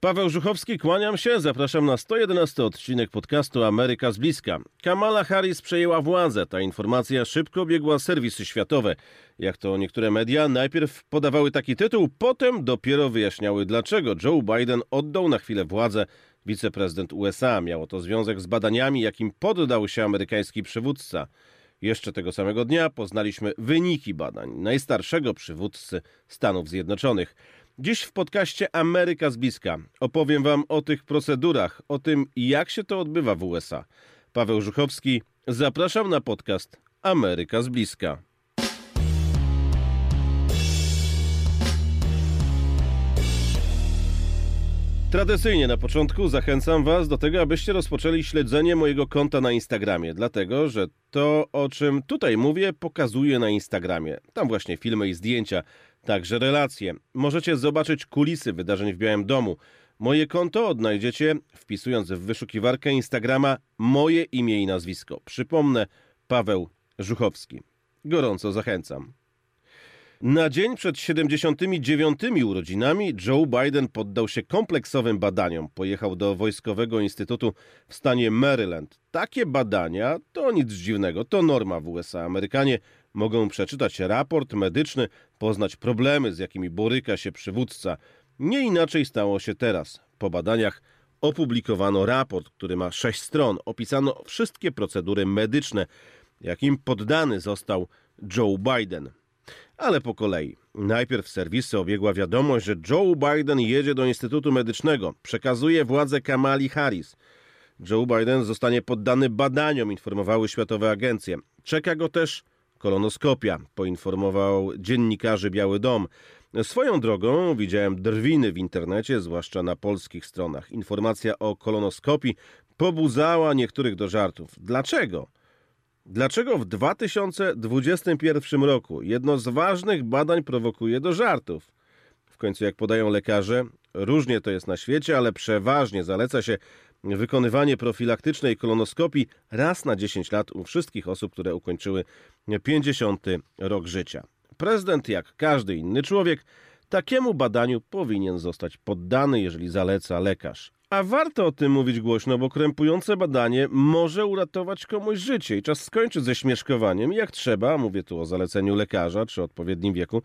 Paweł Żuchowski, kłaniam się. Zapraszam na 111 odcinek podcastu Ameryka z bliska. Kamala Harris przejęła władzę. Ta informacja szybko biegła serwisy światowe. Jak to niektóre media najpierw podawały taki tytuł, potem dopiero wyjaśniały dlaczego Joe Biden oddał na chwilę władzę wiceprezydent USA. Miało to związek z badaniami, jakim poddał się amerykański przywódca. Jeszcze tego samego dnia poznaliśmy wyniki badań najstarszego przywódcy Stanów Zjednoczonych. Dziś w podcaście Ameryka z bliska opowiem Wam o tych procedurach, o tym jak się to odbywa w USA. Paweł Żuchowski, zapraszam na podcast Ameryka z bliska. Tradycyjnie na początku zachęcam Was do tego, abyście rozpoczęli śledzenie mojego konta na Instagramie, dlatego że to, o czym tutaj mówię, pokazuję na Instagramie. Tam właśnie filmy i zdjęcia, także relacje. Możecie zobaczyć kulisy wydarzeń w Białym Domu. Moje konto odnajdziecie wpisując w wyszukiwarkę Instagrama moje imię i nazwisko. Przypomnę, Paweł Żuchowski. Gorąco zachęcam. Na dzień przed 79 urodzinami Joe Biden poddał się kompleksowym badaniom. Pojechał do Wojskowego Instytutu w stanie Maryland. Takie badania to nic dziwnego, to norma w USA. Amerykanie mogą przeczytać raport medyczny, poznać problemy, z jakimi boryka się przywódca. Nie inaczej stało się teraz. Po badaniach opublikowano raport, który ma sześć stron. Opisano wszystkie procedury medyczne, jakim poddany został Joe Biden. Ale po kolei. Najpierw serwisy obiegła wiadomość, że Joe Biden jedzie do Instytutu Medycznego. Przekazuje władzę Kamali Harris. Joe Biden zostanie poddany badaniom, informowały światowe agencje. Czeka go też kolonoskopia, poinformował dziennikarzy Biały Dom. Swoją drogą widziałem drwiny w internecie, zwłaszcza na polskich stronach. Informacja o kolonoskopii pobudzała niektórych do żartów. Dlaczego? Dlaczego w 2021 roku jedno z ważnych badań prowokuje do żartów? W końcu, jak podają lekarze, różnie to jest na świecie, ale przeważnie zaleca się wykonywanie profilaktycznej kolonoskopii raz na 10 lat u wszystkich osób, które ukończyły 50 rok życia. Prezydent, jak każdy inny człowiek, takiemu badaniu powinien zostać poddany, jeżeli zaleca lekarz. A warto o tym mówić głośno, bo krępujące badanie może uratować komuś życie i czas skończyć ze śmieszkowaniem. Jak trzeba, mówię tu o zaleceniu lekarza czy odpowiednim wieku,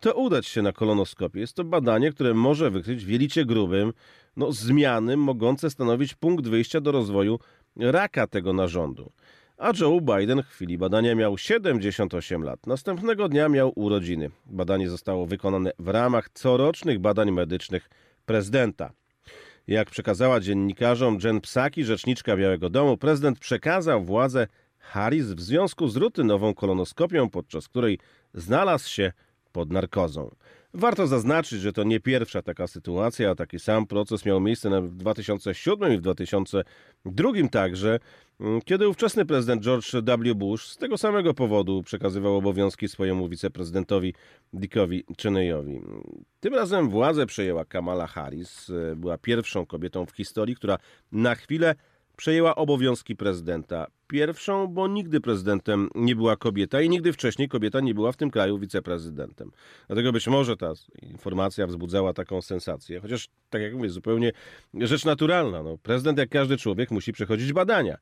to udać się na kolonoskopię. Jest to badanie, które może wykryć w jelicie grubym no, zmiany mogące stanowić punkt wyjścia do rozwoju raka tego narządu. A Joe Biden w chwili badania miał 78 lat. Następnego dnia miał urodziny. Badanie zostało wykonane w ramach corocznych badań medycznych prezydenta. Jak przekazała dziennikarzom Jen Psaki, rzeczniczka Białego Domu, prezydent przekazał władzę Harris w związku z rutynową kolonoskopią, podczas której znalazł się pod narkozą. Warto zaznaczyć, że to nie pierwsza taka sytuacja, taki sam proces miał miejsce w 2007 i w 2002 także, mm, kiedy ówczesny prezydent George W. Bush z tego samego powodu przekazywał obowiązki swojemu wiceprezydentowi Dickowi Cheneyowi. Tym razem władzę przejęła Kamala Harris, była pierwszą kobietą w historii, która na chwilę przejęła obowiązki prezydenta. Pierwszą, bo nigdy prezydentem nie była kobieta i nigdy wcześniej kobieta nie była w tym kraju wiceprezydentem. Dlatego być może ta informacja wzbudzała taką sensację. Chociaż, tak jak mówię, zupełnie rzecz naturalna. No, prezydent, jak każdy człowiek, musi przechodzić badania.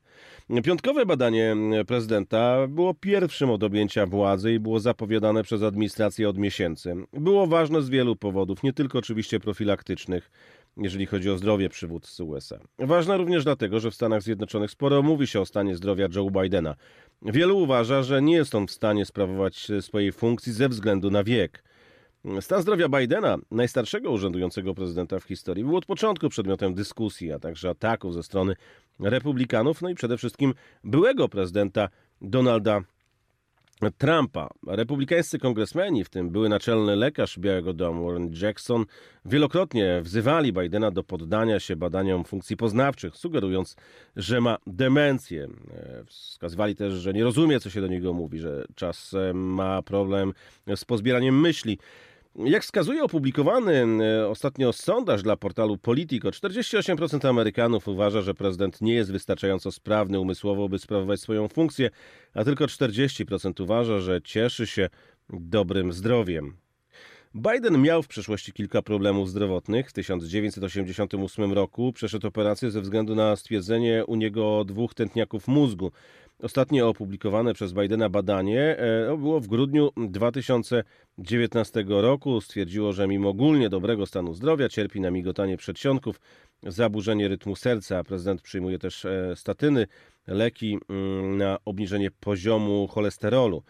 Piątkowe badanie prezydenta było pierwszym od objęcia władzy i było zapowiadane przez administrację od miesięcy. Było ważne z wielu powodów, nie tylko oczywiście profilaktycznych jeżeli chodzi o zdrowie przywódcy USA. Ważna również dlatego, że w Stanach Zjednoczonych sporo mówi się o stanie zdrowia Joe Bidena. Wielu uważa, że nie jest on w stanie sprawować swojej funkcji ze względu na wiek. Stan zdrowia Bidena, najstarszego urzędującego prezydenta w historii, był od początku przedmiotem dyskusji, a także ataków ze strony republikanów, no i przede wszystkim byłego prezydenta Donalda Trumpa. Republikańscy kongresmeni, w tym były naczelny lekarz Białego Domu Warren Jackson, wielokrotnie wzywali Bidena do poddania się badaniom funkcji poznawczych, sugerując, że ma demencję. E, wskazywali też, że nie rozumie, co się do niego mówi, że czasem ma problem z pozbieraniem myśli. Jak wskazuje opublikowany e, ostatnio sondaż dla portalu Politico, 48% Amerykanów uważa, że prezydent nie jest wystarczająco sprawny umysłowo, by sprawować swoją funkcję, a tylko 40% uważa, że cieszy się dobrym zdrowiem. Biden miał w przeszłości kilka problemów zdrowotnych. W 1988 roku przeszedł operację ze względu na stwierdzenie u niego dwóch tętniaków mózgu. Ostatnie opublikowane przez Bidena badanie e, było w grudniu 2019 roku. Stwierdziło, że mimo ogólnie dobrego stanu zdrowia cierpi na migotanie przedsionków, zaburzenie rytmu serca. Prezydent przyjmuje też e, statyny, leki mm, na obniżenie poziomu cholesterolu.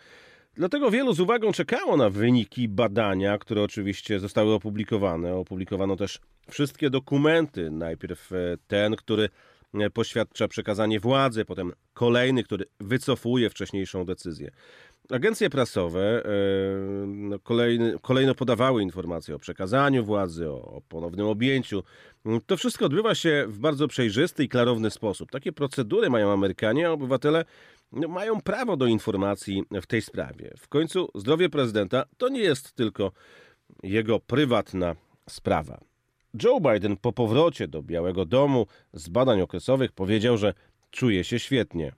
Dlatego wielu z uwagą czekało na wyniki badania, które oczywiście zostały opublikowane. Opublikowano też wszystkie dokumenty. Najpierw e, ten, który e, poświadcza przekazanie władzy, potem kolejny, który wycofuje wcześniejszą decyzję. Agencje prasowe e, no, kolejny, kolejno podawały informacje o przekazaniu władzy, o ponownym objęciu. To wszystko odbywa się w bardzo przejrzysty i klarowny sposób. Takie procedury mają Amerykanie, a obywatele no, mają prawo do informacji w tej sprawie. W końcu zdrowie prezydenta to nie jest tylko jego prywatna sprawa. Joe Biden po powrocie do Białego Domu z badań okresowych powiedział, że czuje się świetnie.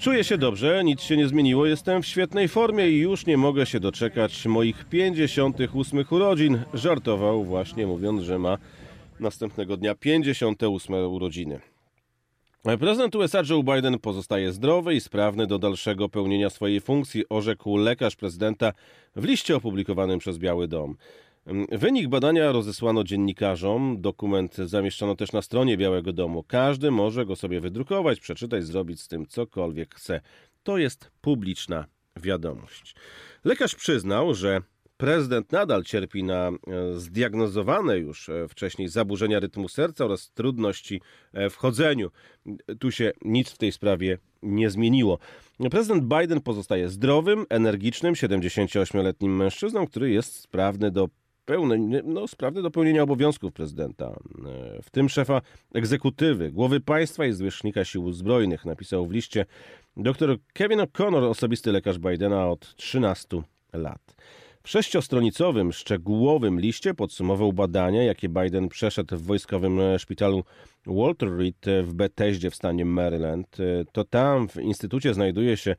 Czuję się dobrze, nic się nie zmieniło, jestem w świetnej formie i już nie mogę się doczekać moich 58 urodzin. Żartował właśnie mówiąc, że ma następnego dnia 58 urodziny. Prezydent USA Joe Biden pozostaje zdrowy i sprawny do dalszego pełnienia swojej funkcji, orzekł lekarz prezydenta w liście opublikowanym przez Biały Dom. Wynik badania rozesłano dziennikarzom. Dokument zamieszczono też na stronie Białego Domu. Każdy może go sobie wydrukować, przeczytać, zrobić z tym cokolwiek chce. To jest publiczna wiadomość. Lekarz przyznał, że prezydent nadal cierpi na e, zdiagnozowane już e, wcześniej zaburzenia rytmu serca oraz trudności e, w chodzeniu. Tu się nic w tej sprawie nie zmieniło. Prezydent Biden pozostaje zdrowym, energicznym, 78-letnim mężczyzną, który jest sprawny do pełne, no, sprawny do pełnienia obowiązków prezydenta, w tym szefa egzekutywy, głowy państwa i zwierzchnika sił zbrojnych, napisał w liście dr Kevin O'Connor, osobisty lekarz Bidena od 13 lat. Sześciostronicowym, szczegółowym liście podsumował badania, jakie Biden przeszedł w wojskowym szpitalu Walter Reed w Bethesdzie w stanie Maryland. To tam w instytucie znajduje się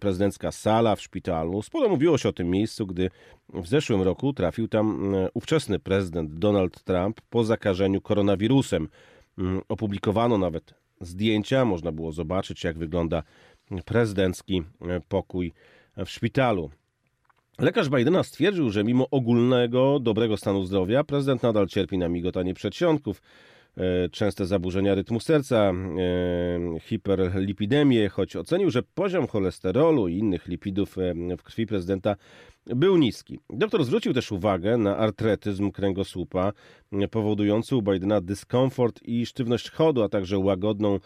prezydencka sala w szpitalu. Sporo mówiło się o tym miejscu, gdy w zeszłym roku trafił tam e, ówczesny prezydent Donald Trump po zakażeniu koronawirusem. Mm, opublikowano nawet zdjęcia, można było zobaczyć, jak wygląda prezydencki e, pokój w szpitalu. Lekarz Bidena stwierdził, że mimo ogólnego dobrego stanu zdrowia prezydent nadal cierpi na migotanie przedsionków, e, częste zaburzenia rytmu serca, e, hiperlipidemię, choć ocenił, że poziom cholesterolu i innych lipidów e, w krwi prezydenta był niski. Doktor zwrócił też uwagę na artretyzm kręgosłupa powodujący u Bidena dyskomfort i sztywność chodu, a także łagodną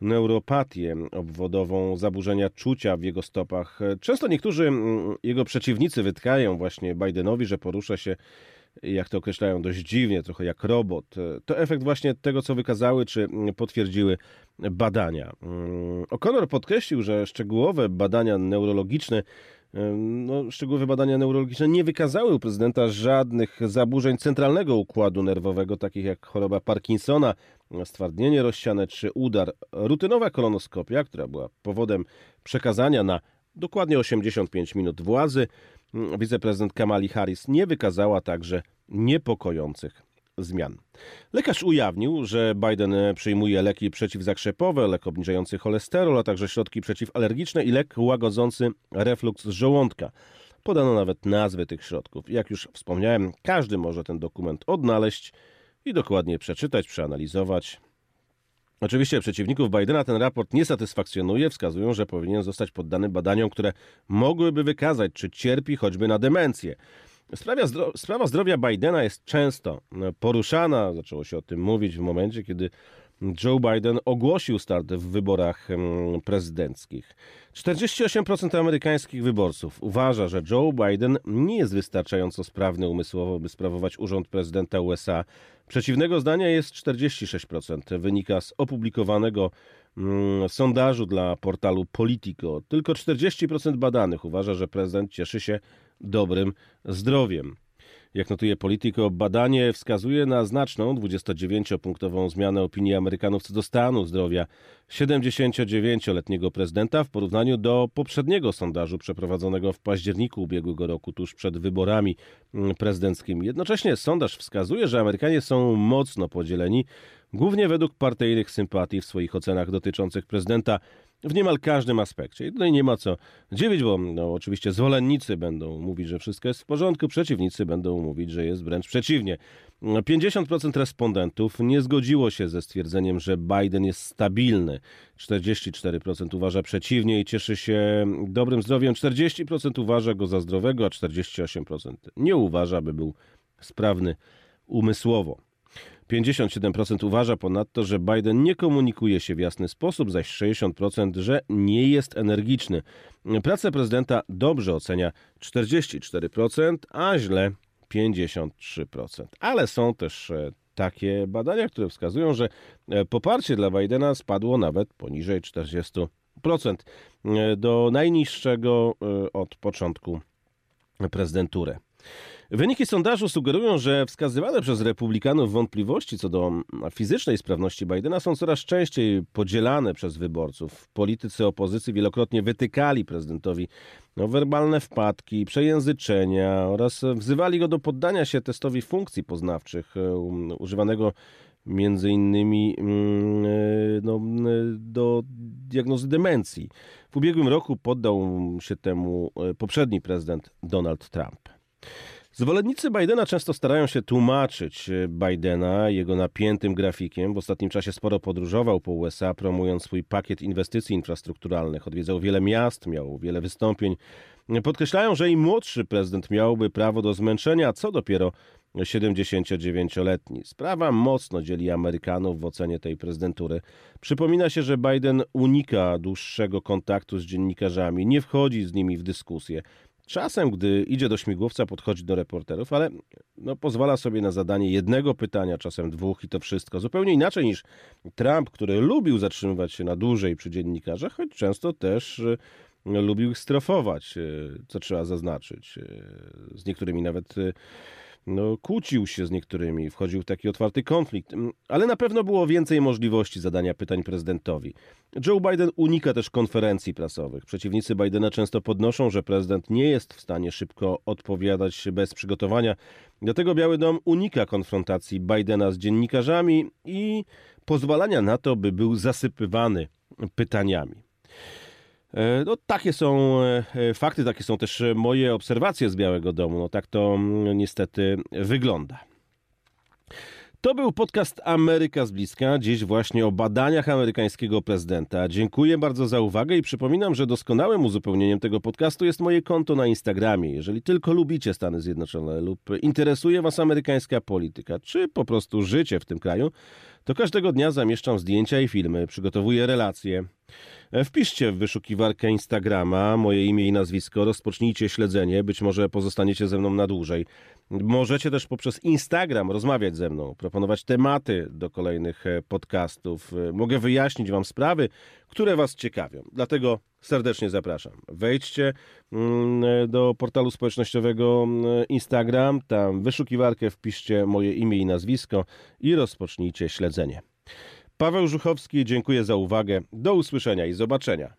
neuropatię obwodową, zaburzenia czucia w jego stopach. Często niektórzy mm, jego przeciwnicy wytkają właśnie Bidenowi, że porusza się jak to określają, dość dziwnie, trochę jak robot. To efekt właśnie tego, co wykazały czy potwierdziły badania. Mm, O'Connor podkreślił, że szczegółowe badania neurologiczne no, szczegółowe badania neurologiczne nie wykazały u prezydenta żadnych zaburzeń centralnego układu nerwowego, takich jak choroba Parkinsona, stwardnienie rozsiane czy udar. Rutynowa kolonoskopia, która była powodem przekazania na dokładnie 85 minut władzy, wiceprezydent Kamali Harris nie wykazała także niepokojących zmian. Lekarz ujawnił, że Biden przyjmuje leki przeciwzakrzepowe, lek obniżający cholesterol, a także środki przeciwalergiczne i lek łagodzący refluks z żołądka. Podano nawet nazwy tych środków. Jak już wspomniałem, każdy może ten dokument odnaleźć i dokładnie przeczytać, przeanalizować. Oczywiście przeciwników Bidena ten raport nie satysfakcjonuje, wskazują, że powinien zostać poddany badaniom, które mogłyby wykazać, czy cierpi choćby na demencję. Sprawa, zdro sprawa zdrowia Bidena jest często poruszana, zaczęło się o tym mówić w momencie, kiedy Joe Biden ogłosił start w wyborach prezydenckich. 48% amerykańskich wyborców uważa, że Joe Biden nie jest wystarczająco sprawny umysłowo, by sprawować urząd prezydenta USA. Przeciwnego zdania jest 46%. Wynika z opublikowanego mm, sondażu dla portalu Politico. Tylko 40% badanych uważa, że prezydent cieszy się dobrym zdrowiem. Jak notuje Politico, badanie wskazuje na znaczną 29-punktową zmianę opinii Amerykanów co do stanu zdrowia 79-letniego prezydenta w porównaniu do poprzedniego sondażu przeprowadzonego w październiku ubiegłego roku, tuż przed wyborami prezydenckimi. Jednocześnie sondaż wskazuje, że Amerykanie są mocno podzieleni, głównie według partyjnych sympatii w swoich ocenach dotyczących prezydenta w niemal każdym aspekcie. I tutaj nie ma co dziwić, bo no, oczywiście zwolennicy będą mówić, że wszystko jest w porządku, przeciwnicy będą mówić, że jest wręcz przeciwnie. 50% respondentów nie zgodziło się ze stwierdzeniem, że Biden jest stabilny. 44% uważa przeciwnie i cieszy się dobrym zdrowiem. 40% uważa go za zdrowego, a 48% nie uważa, by był sprawny umysłowo. 57% uważa ponadto, że Biden nie komunikuje się w jasny sposób, zaś 60%, że nie jest energiczny. Pracę prezydenta dobrze ocenia 44%, a źle 53%. Ale są też e, takie badania, które wskazują, że e, poparcie dla Bidena spadło nawet poniżej 40% e, do najniższego od początku prezydentury. Wyniki sondażu sugerują, że wskazywane przez republikanów wątpliwości co do fizycznej sprawności Bidena są coraz częściej podzielane przez wyborców. Politycy opozycji wielokrotnie wytykali prezydentowi no, werbalne wpadki, przejęzyczenia oraz wzywali go do poddania się testowi funkcji poznawczych um, używanego między innymi mm, e, no, do diagnozy demencji. W ubiegłym roku poddał się temu e, poprzedni prezydent Donald Trump. Zwolennicy Bidena często starają się tłumaczyć e, Bidena jego napiętym grafikiem. W ostatnim czasie sporo podróżował po USA, promując swój pakiet inwestycji infrastrukturalnych. Odwiedzał wiele miast, miał wiele wystąpień. Podkreślają, że i młodszy prezydent miałby prawo do zmęczenia, co dopiero 79-letni. Sprawa mocno dzieli Amerykanów w ocenie tej prezydentury. Przypomina się, że Biden unika dłuższego kontaktu z dziennikarzami, nie wchodzi z nimi w dyskusję. Czasem, gdy idzie do śmigłowca, podchodzi do reporterów, ale no, pozwala sobie na zadanie jednego pytania, czasem dwóch i to wszystko. Zupełnie inaczej niż Trump, który lubił zatrzymywać się na dłużej przy dziennikarzach, choć często też y, lubił ich strofować, y, co trzeba zaznaczyć. Y, z niektórymi nawet no, kłócił się z niektórymi, wchodził w taki otwarty konflikt, mm, ale na pewno było więcej możliwości zadania pytań prezydentowi. Joe Biden unika też konferencji prasowych. Przeciwnicy Bidena często podnoszą, że prezydent nie jest w stanie szybko odpowiadać bez przygotowania. Dlatego Biały Dom unika konfrontacji Bidena z dziennikarzami i pozwalania na to, by był zasypywany pytaniami. E, no, takie są e, fakty, takie są też moje obserwacje z Białego Domu. No, tak to mm, niestety wygląda. To był podcast Ameryka z bliska, dziś właśnie o badaniach amerykańskiego prezydenta. Dziękuję bardzo za uwagę i przypominam, że doskonałym uzupełnieniem tego podcastu jest moje konto na Instagramie. Jeżeli tylko lubicie Stany Zjednoczone lub interesuje Was amerykańska polityka, czy po prostu życie w tym kraju, to każdego dnia zamieszczam zdjęcia i filmy, przygotowuję relacje. E, wpiszcie w wyszukiwarkę Instagrama moje imię i nazwisko, rozpocznijcie śledzenie, być może pozostaniecie ze mną na dłużej. Możecie też poprzez Instagram rozmawiać ze mną, proponować tematy do kolejnych e, podcastów. E, mogę wyjaśnić Wam sprawy, które Was ciekawią. Dlatego serdecznie zapraszam. Wejdźcie mm, do portalu społecznościowego mm, Instagram, tam wyszukiwarkę wpiszcie moje imię i nazwisko i rozpocznijcie śledzenie. Paweł Żuchowski, dziękuję za uwagę. Do usłyszenia i zobaczenia.